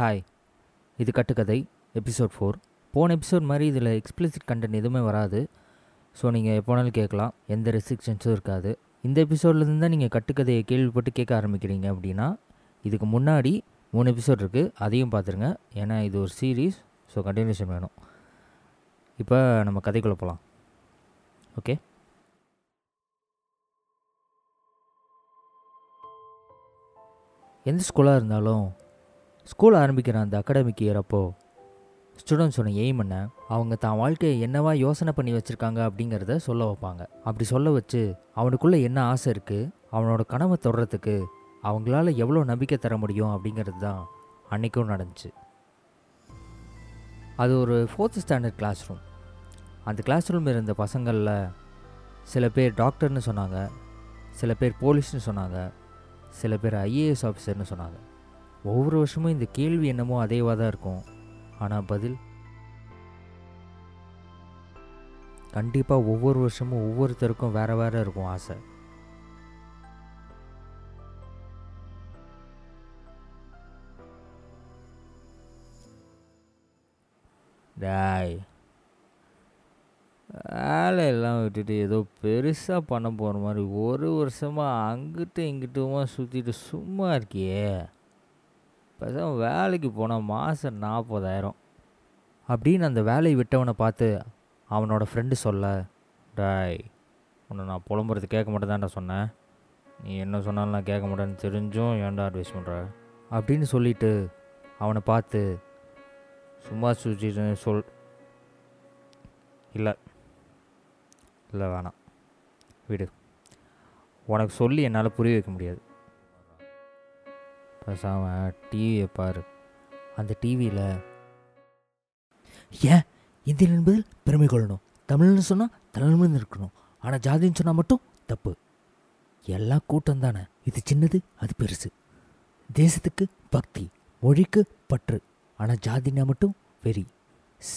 Hi இது கட்டுக்கதை episode four போன எபிசோட் மாதிரி இதில் எக்ஸ்பிளிசிட் கண்டென்ட் எதுவுமே வராது. ஸோ நீங்கள் எப்போனாலும் கேட்கலாம். எந்த ரெஸ்ட்ரிக்ஷன்ஸும் இருக்காது. இந்த எபிசோட்லேருந்து தான் நீங்கள் கட்டுக்கதையை கேள்விப்பட்டு கேட்க ஆரம்பிக்கிறீங்க அப்படின்னா இதுக்கு முன்னாடி மூணு எபிசோட் இருக்குது அதையும் பார்த்துருங்க ஏன்னா இது ஒரு சீரீஸ் ஸோ கண்டினியூஷன் வேணும். இப்போ நம்ம கதைக்குள்ளே போகலாம் ஓகே எந்த ஸ்கூலாக இருந்தாலும் ஸ்கூல் ஆரம்பிக்கிற அந்த அகாடமிக் இயர் அப்போது ஸ்டூடெண்ட்ஸோட எய்ம் என்ன அவங்க தான் வாழ்க்கையை என்னவா யோசனை பண்ணி வச்சுருக்காங்க அப்படிங்கிறத சொல்ல வைப்பாங்க. அப்படி சொல்ல வச்சு அவனுக்குள்ளே என்ன ஆசை இருக்குது அவனோட கனவை தொடரத்துக்கு அவங்களால எவ்வளோ நம்பிக்கை தர முடியும் அப்படிங்கிறது தான் அன்றைக்கும் நடந்துச்சு. அது ஒரு ஃபோர்த் ஸ்டாண்டர்ட் கிளாஸ் ரூம் அந்த கிளாஸ் ரூம் இருந்த பசங்களில் சில பேர் டாக்டர்னு சொன்னாங்க சில பேர் போலீஸ்னு சொன்னாங்க சில பேர் ஐஏஎஸ் ஆஃபீஸர்னு சொன்னாங்க. ஒவ்வொரு வருஷமும் இந்த கேள்வி என்னமோ அதேவாக தான் இருக்கும். ஆனால் பதில்? கண்டிப்பாக ஒவ்வொரு வருஷமும் ஒவ்வொருத்தருக்கும் வேறு வேறு இருக்கும் ஆசை. டாய். வேலையெல்லாம் விட்டுட்டு ஏதோ பெருசாக பண்ண போகிற மாதிரி ஒரு வருஷமாக அங்கிட்டும் இங்கிட்டுமா சுற்றிட்டு சும்மா இருக்கியே. பேசாம வேலைக்கு போனால் மாதம் நாற்பதாயிரம் அப்படின்னு அந்த வேலையை விட்டவனை பார்த்து அவனோட ஃப்ரெண்டு சொல்ல டாய் உன்னை நான் புலம்புறது கேட்க மாட்டேதான்டா சொன்னேன். நீ என்ன சொன்னாலும் நான் கேட்க மாட்டேன்னு தெரிஞ்சும் ஏன்டா அட்வைஸ் பண்ணுற அப்படின்னு சொல்லிட்டு அவனை பார்த்து சும்மா சுற்றிட்டு சொல். இல்லை இல்லை வேணாம். விடு. உனக்கு சொல்லி என்னால் புரிய வைக்க முடியாது. பேசாமல் டிவியை பார். அந்த டிவியில் ஏன்? இந்தியன் என்பதில் பெருமை கொள்ளணும். தமிழ்னு சொன்னால் தமிழ்னு இருக்கணும் ஆனால் ஜாதின்னு சொன்னால் மட்டும் தப்பு. எல்லாம் கூட்டம் தானே. இது சின்னது அது பெருசு. தேசத்துக்கு பக்தி மொழிக்கு பற்று. ஆனால் ஜாதினா மட்டும் வெறி.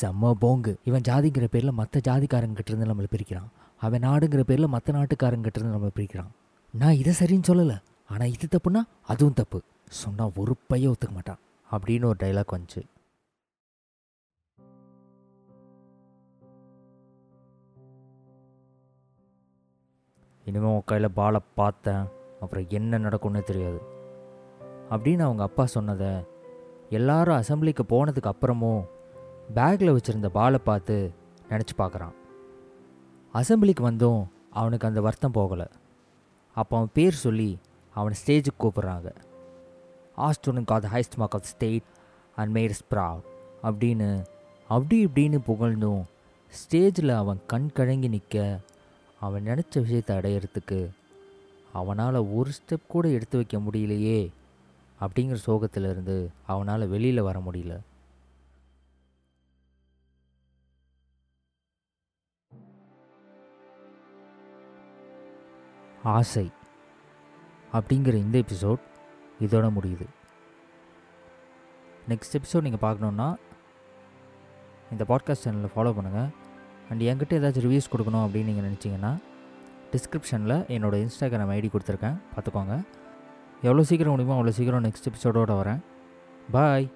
செம்ம போங்கு. இவன் ஜாதிங்கிற பேரில் மற்ற ஜாதிக்காரங்கிட்ட இருந்து நம்மளை பிரிக்கிறான். அவன் நாடுங்கிற பேரில் மற்ற நாட்டுக்காரங்கிட்ட இருந்து நம்மளை பிரிக்கிறான். நான் இதை சரின்னு சொல்லலை. ஆனால் இது தப்புனா அதுவும் தப்பு. சொன்னால் ஒரு பைய ஒத்துக்க மாட்டான். அப்படின்னு ஒரு டைலாக் வந்துச்சு. இனிமேல் உன் கையில் பாலை பார்த்தேன் அப்புறம் என்ன நடக்கும்னே தெரியாது. அப்படின்னு அவங்க அப்பா சொன்னதை எல்லாரும் அசம்பிளிக்கு போனதுக்கு அப்புறமும் பேக்கில் வச்சுருந்த பாலை பார்த்து நினச்சி பார்க்குறான். அசம்பிளிக்கு வந்தும் அவனுக்கு அந்த வருத்தம் போகலை. அப்போ அவன் பேர் சொல்லி அவனை ஸ்டேஜுக்கு கூப்பிட்றாங்க. A student got highest mark of state and made ஸ்ப்ராவ் அப்படின்னு அப்படி இப்படின்னு புகழ்ந்தும் ஸ்டேஜில் அவன் கண் கழங்கி நிற்க அவன் நினச்ச விஷயத்தை அடையிறதுக்கு அவனால் ஒரு ஸ்டெப் கூட எடுத்து வைக்க முடியலையே அப்படிங்கிற சோகத்திலிருந்து அவனால் வெளியில் வர முடியல. ஆசை அப்படிங்கிற இந்த எபிசோட் இதோட முடியுது. நெக்ஸ்ட் எபிசோட் நீங்கள் பார்க்கணுன்னா இந்த பாட்காஸ்ட் சேனலில் ஃபாலோ பண்ணுங்கள் அண்ட் என்கிட்ட ஏதாச்சும் ரிவ்யூஸ் கொடுக்கணும் அப்படின்னு நீங்கள் நினச்சிங்கன்னா டிஸ்கிரிப்ஷனில் என்னோடய இன்ஸ்டாகிராம் ஐடி கொடுத்துருக்கேன். பார்த்துக்கோங்க. எவ்வளோ சீக்கிரம் முடியுமோ அவ்வளோ சீக்கிரம் நெக்ஸ்ட் எபிசோடோடு வரேன். பாய்